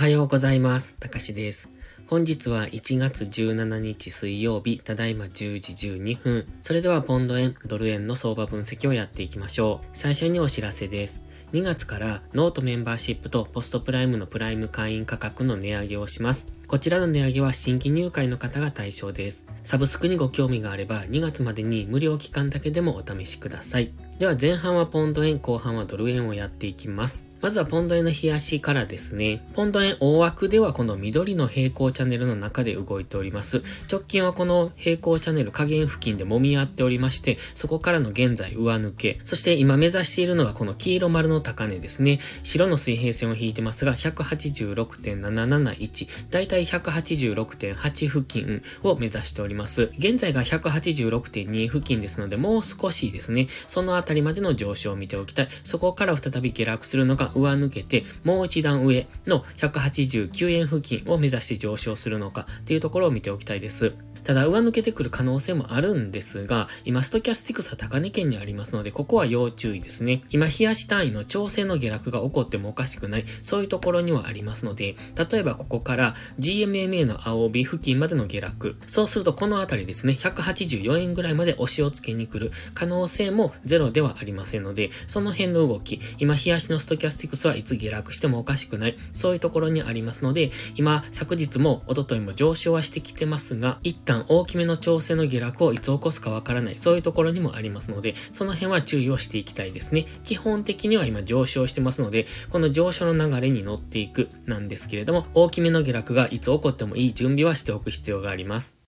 はようございます。たかしです。本日は1月17日水曜日、ただいま10時12分。それではポンド円、ドル円の相場分析をやっていきましょう。最初にお知らせです。2月からノートメンバーシップとポストプライムのプライム会員価格の値上げをします。こちらの値上げは新規入会の方が対象です。サブスクにご興味があれば2月までに無料期間だけでもお試しください。では前半はポンド円、後半はドル円をやっていきます。まずはポンド円の冷やしからですね。ポンド円大枠ではこの緑の平行チャンネルの中で動いております。直近はこの平行チャンネル下限付近で揉み合っておりまして、そこからの現在上抜け。そして今目指しているのがこの黄色丸の高値ですね。白の水平線を引いてますが、186.771。だいたい186.8付近を目指しております。現在が186.2付近ですので、もう少しですね、そのあたりまでの上昇を見ておきたい。そこから再び下落するのが上抜けて、もう一段上の189円付近を目指して上昇するのかっていうところを見ておきたいです。ただ、上抜けてくる可能性もあるんですが、今、ストキャスティクスは高値圏にありますので、ここは要注意ですね。今、冷やし単位の調整の下落が起こってもおかしくない、そういうところにはありますので、例えばここから GMMA の青帯付近までの下落。そうすると、このあたりですね、184円ぐらいまで押しをつけに来る可能性もゼロではありませんので、その辺の動き、今、冷やしのストキャスティクスはいつ下落してもおかしくない、そういうところにありますので、今、昨日も一昨日も上昇はしてきてますが、一旦大きめの調整の下落をいつ起こすかわからない、そういうところにもありますので、その辺は注意をしていきたいですね。基本的には今上昇してますので、この上昇の流れに乗っていくなんですけれども、大きめの下落がいつ起こってもいい準備はしておく必要があります。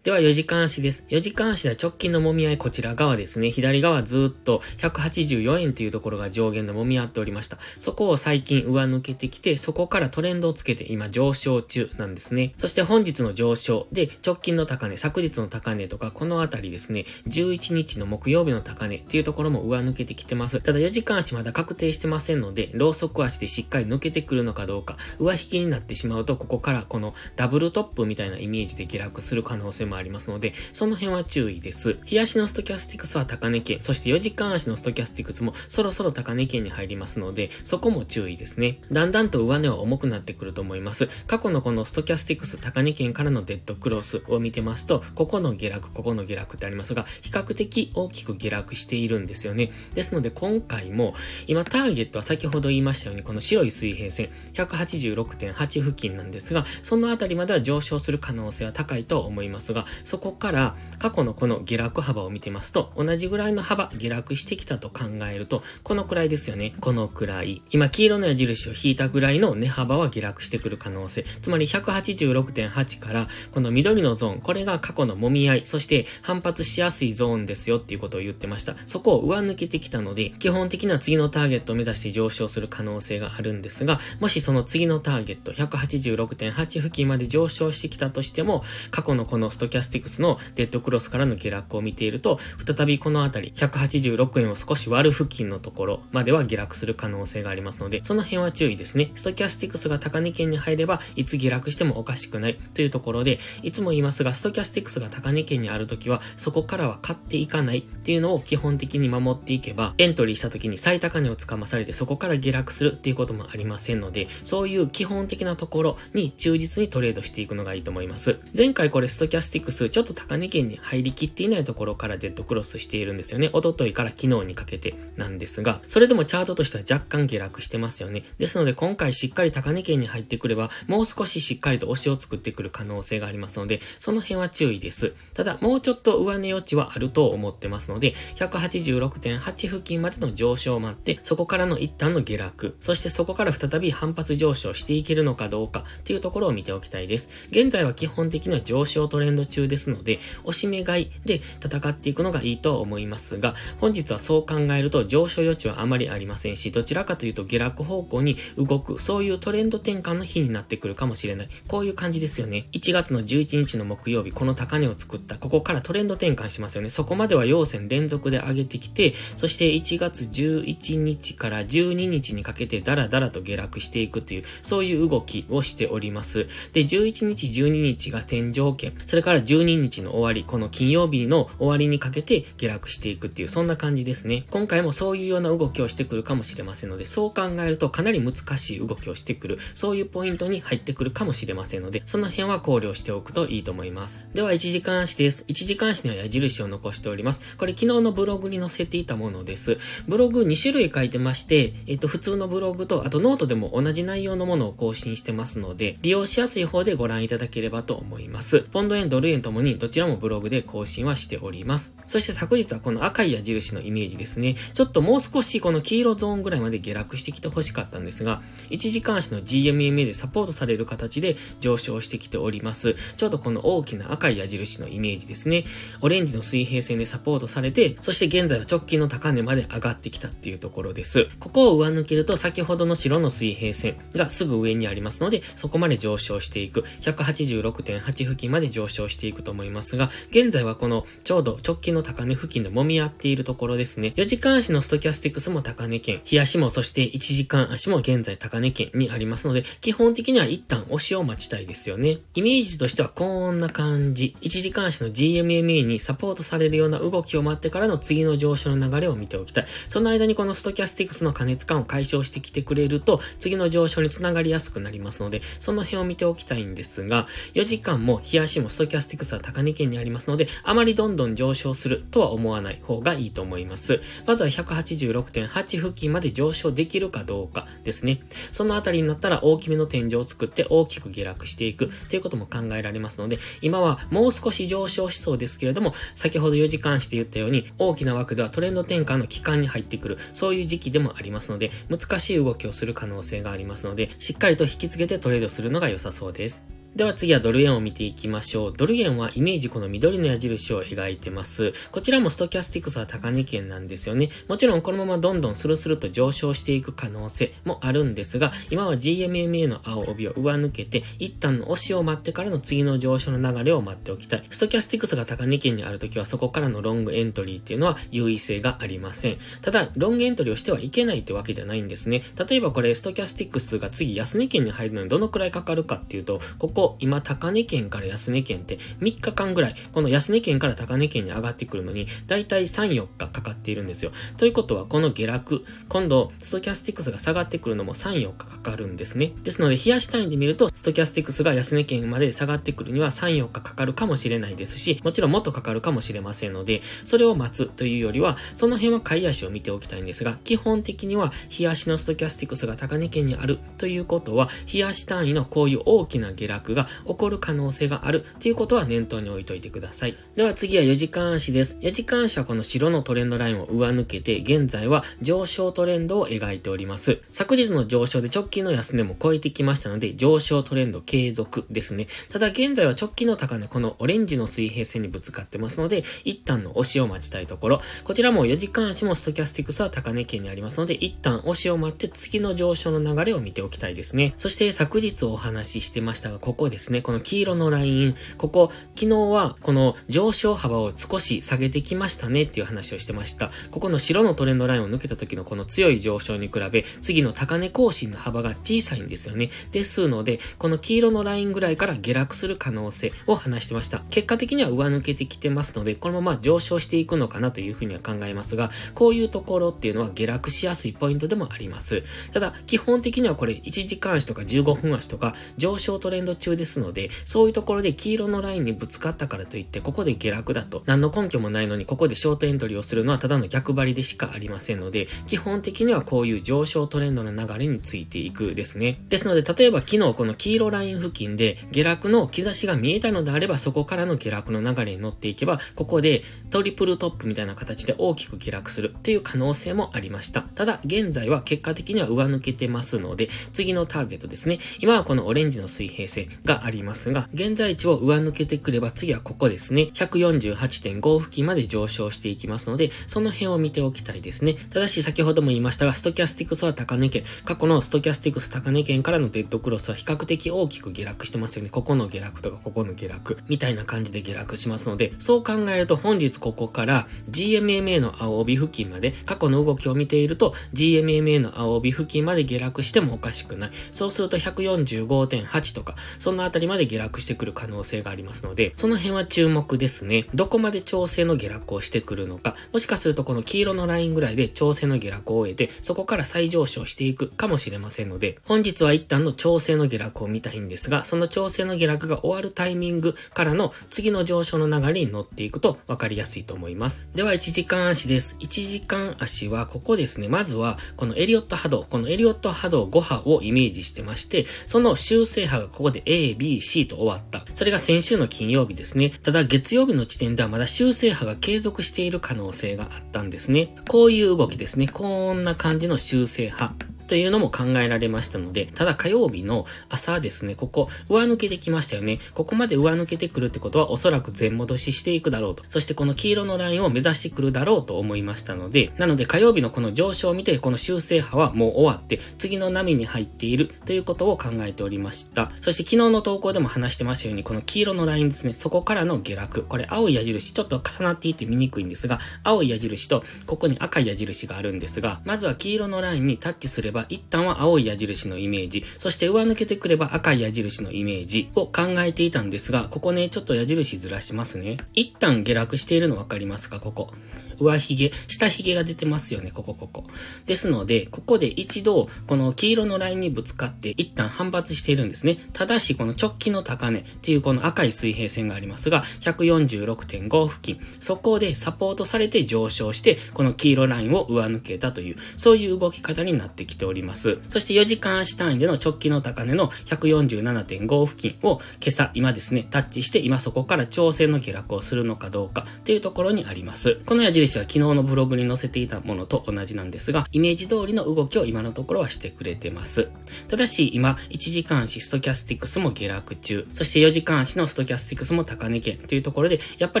では、4時間足です。4時間足では直近の揉み合いこちら側ですね。左側ずっと184円というところが上限で揉み合っておりました。そこを最近上抜けてきて、そこからトレンドをつけて今上昇中なんですね。そして本日の上昇で直近の高値、昨日の高値とかこのあたりですね、11日の木曜日の高値っていうところも上抜けてきてます。ただ4時間足まだ確定してませんので、ローソク足でしっかり抜けてくるのかどうか、上ヒゲになってしまうと、ここからこのダブルトップみたいなイメージで下落する可能性もありますので、その辺は注意です。日足のストキャスティクスは高値圏、そして4時間足のストキャスティクスもそろそろ高値圏に入りますので、そこも注意ですね。だんだんと上値は重くなってくると思います。過去のこのストキャスティクス高値圏からのデッドクロスを見てますと、ここの下落、ここの下落ってありますが、比較的大きく下落しているんですよね。ですので今回も、今ターゲットは先ほど言いましたように、この白い水平線、186.8付近なんですが、そのあたりまでは上昇する可能性は高いと思いますが、そこから過去のこの下落幅を見てますと、同じぐらいの幅、下落してきたと考えると、このくらいですよね。このくらい。今、黄色の矢印を引いたぐらいの値幅は下落してくる可能性。つまり186.8から、この緑のゾーン、これが過去の揉み合い、そして反発しやすいゾーンですよっていうことを言ってました。そこを上抜けてきたので、基本的には次のターゲットを目指して上昇する可能性があるんですが、もしその次のターゲット、186.8付近まで上昇してきたとしても、過去のこのストキャスティクスのデッドクロスからの下落を見ていると、再びこのあたり、186円を少し割る付近のところまでは下落する可能性がありますので、その辺は注意ですね。ストキャスティクスが高値圏に入れば、いつ下落してもおかしくないというところで、いつも言いますが、ストキャスティクスが高値圏にあるときは、そこからは買っていかないっていうのを基本的に守っていけば、エントリーした時に最高値をつかまされて、そこから下落するっていうこともありませんので、そういう基本的なところに忠実にトレードしていくのがいいと思います。前回これストキャスティクス、ちょっと高値圏に入りきっていないところからデッドクロスしているんですよね。一昨日から昨日にかけてなんですが、それでもチャートとしては若干下落してますよね。ですので今回しっかり高値圏に入ってくれば、もう少ししっかりと押しを作ってくる可能性がありますので、その辺は注意です。ただ、もうちょっと上値余地はあると思ってますので、186.8付近までの上昇を待って、そこからの一旦の下落、そしてそこから再び反発上昇していけるのかどうかっていうところを見ておきたいです。現在は基本的には上昇トレンド中ですので、押し目買いで戦っていくのがいいと思いますが、本日はそう考えると上昇余地はあまりありませんし、どちらかというと下落方向に動く、そういうトレンド転換の日になってくるかもしれない。こういう感じですよね。1月の11日の木曜日、この高値を作った、ここからトレンド転換しますよね。そこまでは陽線連続で上げてきて、そして1月11日から12日にかけてダラダラと下落していくという、そういう動きをしております。で、11日、12日が天井圏、それかから12日の終わり、この金曜日の終わりにかけて下落していくっていう、そんな感じですね。今回もそういうような動きをしてくるかもしれませんので、そう考えるとかなり難しい動きをしてくる、そういうポイントに入ってくるかもしれませんので、その辺は考慮しておくといいと思います。では、1時間足です。1時間足には矢印を残しております。これ昨日のブログに載せていたものです。ブログ2種類書いてまして、えっと、普通のブログと、あとノートでも同じ内容のものを更新してますので、利用しやすい方でご覧いただければと思います。ポンド円、ドル円ともにどちらもブログで更新はしております。そして昨日はこの赤い矢印のイメージですね。ちょっともう少しこの黄色ゾーンぐらいまで下落してきて欲しかったんですが、1時間足の GMMA でサポートされる形で上昇してきております。ちょうどこの大きな赤い矢印のイメージですね。オレンジの水平線でサポートされて、そして現在は直近の高値まで上がってきたっていうところです。ここを上抜けると先ほどの白の水平線がすぐ上にありますので、そこまで上昇していく。186.8付近まで上昇していくと思いますが、現在はこのちょうど直近の高値付近で揉み合っているところですね。4時間足のストキャスティクスも高値圏、日足もそして1時間足も現在高値圏にありますので、基本的には一旦押しを待ちたいですよね。イメージとしてはこんな感じ。1時間足の GMMA にサポートされるような動きを待ってからの次の上昇の流れを見ておきたい。その間にこのストキャスティクスの加熱感を解消してきてくれると、次の上昇につながりやすくなりますので、その辺を見ておきたいんですが、4時間も日足もストキャスティクスは高値圏にありますので、あまりどんどん上昇するするとは思わない方がいいと思います。まずは186.8付近まで上昇できるかどうかですね。そのあたりになったら大きめの天井を作って大きく下落していくということも考えられますので、今はもう少し上昇しそうですけれども、先ほど4時間して言ったように、大きな枠ではトレンド転換の期間に入ってくる、そういう時期でもありますので、難しい動きをする可能性がありますので、しっかりと引き継げてトレードするのが良さそうです。では次はドル円を見ていきましょう。ドル円はイメージこの緑の矢印を描いてます。こちらもストキャスティクスは高値圏なんですよね。もちろんこのままどんどんスルスルと上昇していく可能性もあるんですが、今は GMMA の青帯を上抜けて、一旦の押しを待ってからの次の上昇の流れを待っておきたい。ストキャスティクスが高値圏にあるときはそこからのロングエントリーっていうのは優位性がありません。ただ、ロングエントリーをしてはいけないってわけじゃないんですね。例えばこれストキャスティクスが次安値圏に入るのにどのくらいかかるかっていうと、ここ今高値圏から安値圏って3日間ぐらい、この安値圏から高値圏に上がってくるのに、だいたい3、4日かかっているんですよ。ということは、この下落、今度、ストキャスティクスが下がってくるのも3、4日かかるんですね。ですので、日足単位で見ると、ストキャスティクスが安値圏まで下がってくるには3、4日かかるかもしれないですし、もちろんもっとかかるかもしれませんので、それを待つというよりは、その辺は下位足を見ておきたいんですが、基本的には、日足のストキャスティクスが高値圏にあるということは、日足単位のこういう大きな下落が起こる可能性があるっていうことは念頭に置いといてください。では次は4時間足です。4時間足はこの白のトレンドラインを上抜けて、現在は上昇トレンドを描いております。昨日の上昇で直近の安値も超えてきましたので、上昇トレンド継続ですね。ただ現在は直近の高値、このオレンジの水平線にぶつかってますので、一旦の押しを待ちたいところ。こちらも4時間足もストキャスティクスは高値圏にありますので、一旦押しを待って次の上昇の流れを見ておきたいですね。そして昨日お話ししてましたが、ここですね、この黄色のライン、ここ、昨日はこの上昇幅を少し下げてきましたねっていう話をしてました。ここの白のトレンドラインを抜けた時のこの強い上昇に比べ、次の高値更新の幅が小さいんですよね。ですので、この黄色のラインぐらいから下落する可能性を話してました。結果的には上抜けてきてますので、このまま上昇していくのかなというふうには考えますが、こういうところっていうのは下落しやすいポイントでもあります。ただ、基本的にはこれ1時間足とか15分足とか上昇トレンド中ですので、そういうところで黄色のラインにぶつかったからといってここで下落だと何の根拠もないのにここでショートエントリーをするのはただの逆張りでしかありませんので基本的にはこういう上昇トレンドの流れについていくですね。ですので例えば昨日この黄色ライン付近で下落の兆しが見えたのであればそこからの下落の流れに乗っていけばここでトリプルトップみたいな形で大きく下落するっていう可能性もありました。ただ現在は結果的には上抜けてますので次のターゲットですね。今はこのオレンジの水平線がありますが現在地を上抜けてくれば次はここですね。148.5付近まで上昇していきますので、その辺を見ておきたいですね。ただし先ほども言いましたが、ストキャスティクスは高値圏。過去のストキャスティクス高値圏からのデッドクロスは比較的大きく下落してますよね。ここの下落とかここの下落みたいな感じで下落しますので、そう考えると本日ここから GMMA の青帯付近まで過去の動きを見ていると GMMA の青帯付近まで下落してもおかしくない。そうすると145.8とか、そのあたりまで下落してくる可能性がありますので、その辺は注目ですね。どこまで調整の下落をしてくるのか、もしかするとこの黄色のラインぐらいで調整の下落を終えて、そこから再上昇していくかもしれませんので、本日は一旦の調整の下落を見たいんですが、その調整の下落が終わるタイミングからの次の上昇の流れに乗っていくと分かりやすいと思います。では、1時間足です。1時間足はここですね。まずは、このエリオット波動、このエリオット波動5波をイメージしてまして、その修正波がここで A、B、C と終わった。それが先週の金曜日ですね。ただ月曜日の時点ではまだ修正波が継続している可能性があったんですね。こういう動きですね。こんな感じの修正波。というのも考えられましたので、ただ火曜日の朝ですね、ここ上抜けてきましたよね。ここまで上抜けてくるってことはおそらく全戻ししていくだろうと。そしてこの黄色のラインを目指してくるだろうと思いましたので、なので火曜日のこの上昇を見て、この修正波はもう終わって、次の波に入っているということを考えておりました。そして昨日の投稿でも話してましたように、この黄色のラインですね、そこからの下落。これ青い矢印、ちょっと重なっていて見にくいんですが、青い矢印とここに赤い矢印があるんですが、まずは黄色のラインにタッチすれば、一旦は青い矢印のイメージ、そして上抜けてくれば赤い矢印のイメージを考えていたんですが、ここね、ちょっと矢印ずらしますね。一旦下落しているの分かりますか？ここ。上髭、下髭が出てますよね、ここここ。ですので、ここで一度、この黄色のラインにぶつかって一旦反発しているんですね。ただし、この直近の高値っていうこの赤い水平線がありますが、146.5付近、そこでサポートされて上昇して、この黄色ラインを上抜けたという、そういう動き方になってきております。そして4時間足単位での直近の高値の147.5付近を今朝、今ですね、タッチして、今そこから調整の下落をするのかどうかっていうところにあります。この矢印印は昨日のブログに載せていたものと同じなんですが、イメージ通りの動きを今のところはしてくれてます。ただし、今、1時間足ストキャスティクスも下落中、そして4時間足のストキャスティクスも高値圏というところで、やっぱ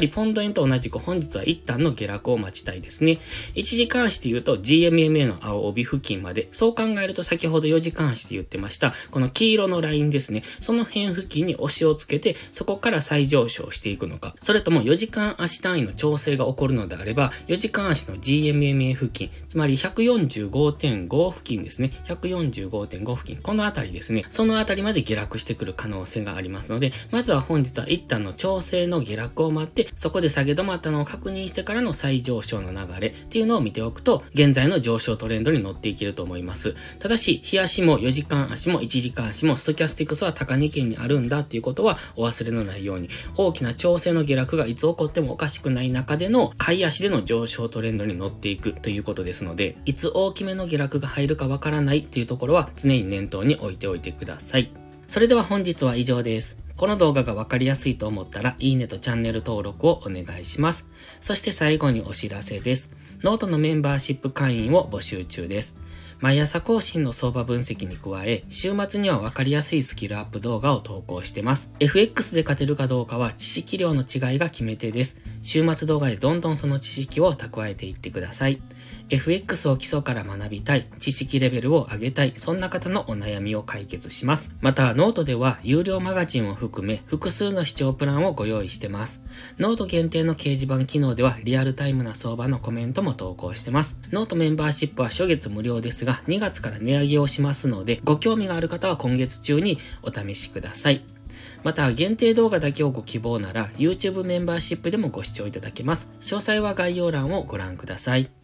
りポンド円と同じく本日は一旦の下落を待ちたいですね。1時間足で言うと GMMA の青帯付近まで、そう考えると先ほど4時間足で言ってました、この黄色のラインですね。その辺付近に押しをつけて、そこから再上昇していくのか、それとも4時間足単位の調整が起こるのであれば、4時間足の GMMA 付近、つまり145.5付近ですね。145.5付近。このあたりですね。そのあたりまで下落してくる可能性がありますので、まずは本日は一旦の調整の下落を待って、そこで下げ止まったのを確認してからの再上昇の流れっていうのを見ておくと、現在の上昇トレンドに乗っていけると思います。ただし、日足も4時間足も1時間足もストキャスティクスは高値圏にあるんだっていうことはお忘れのないように、大きな調整の下落がいつ起こってもおかしくない中での買い足での上昇トレンドに乗っていくということですので、いつ大きめの下落が入るかわからないというところは常に念頭に置いておいてください。それでは本日は以上です。この動画がわかりやすいと思ったら、いいねとチャンネル登録をお願いします。そして最後にお知らせです。ノートのメンバーシップ会員を募集中です。毎朝更新の相場分析に加え、週末には分かりやすいスキルアップ動画を投稿してます。FX で勝てるかどうかは知識量の違いが決め手です。週末動画でどんどんその知識を蓄えていってください。FX を基礎から学びたい、知識レベルを上げたい、そんな方のお悩みを解決します。また、ノートでは有料マガジンを含め複数の視聴プランをご用意してます。ノート限定の掲示板機能ではリアルタイムな相場のコメントも投稿してます。ノートメンバーシップは初月無料ですが、2月から値上げをしますので、ご興味がある方は今月中にお試しください。また、限定動画だけをご希望なら、YouTube メンバーシップでもご視聴いただけます。詳細は概要欄をご覧ください。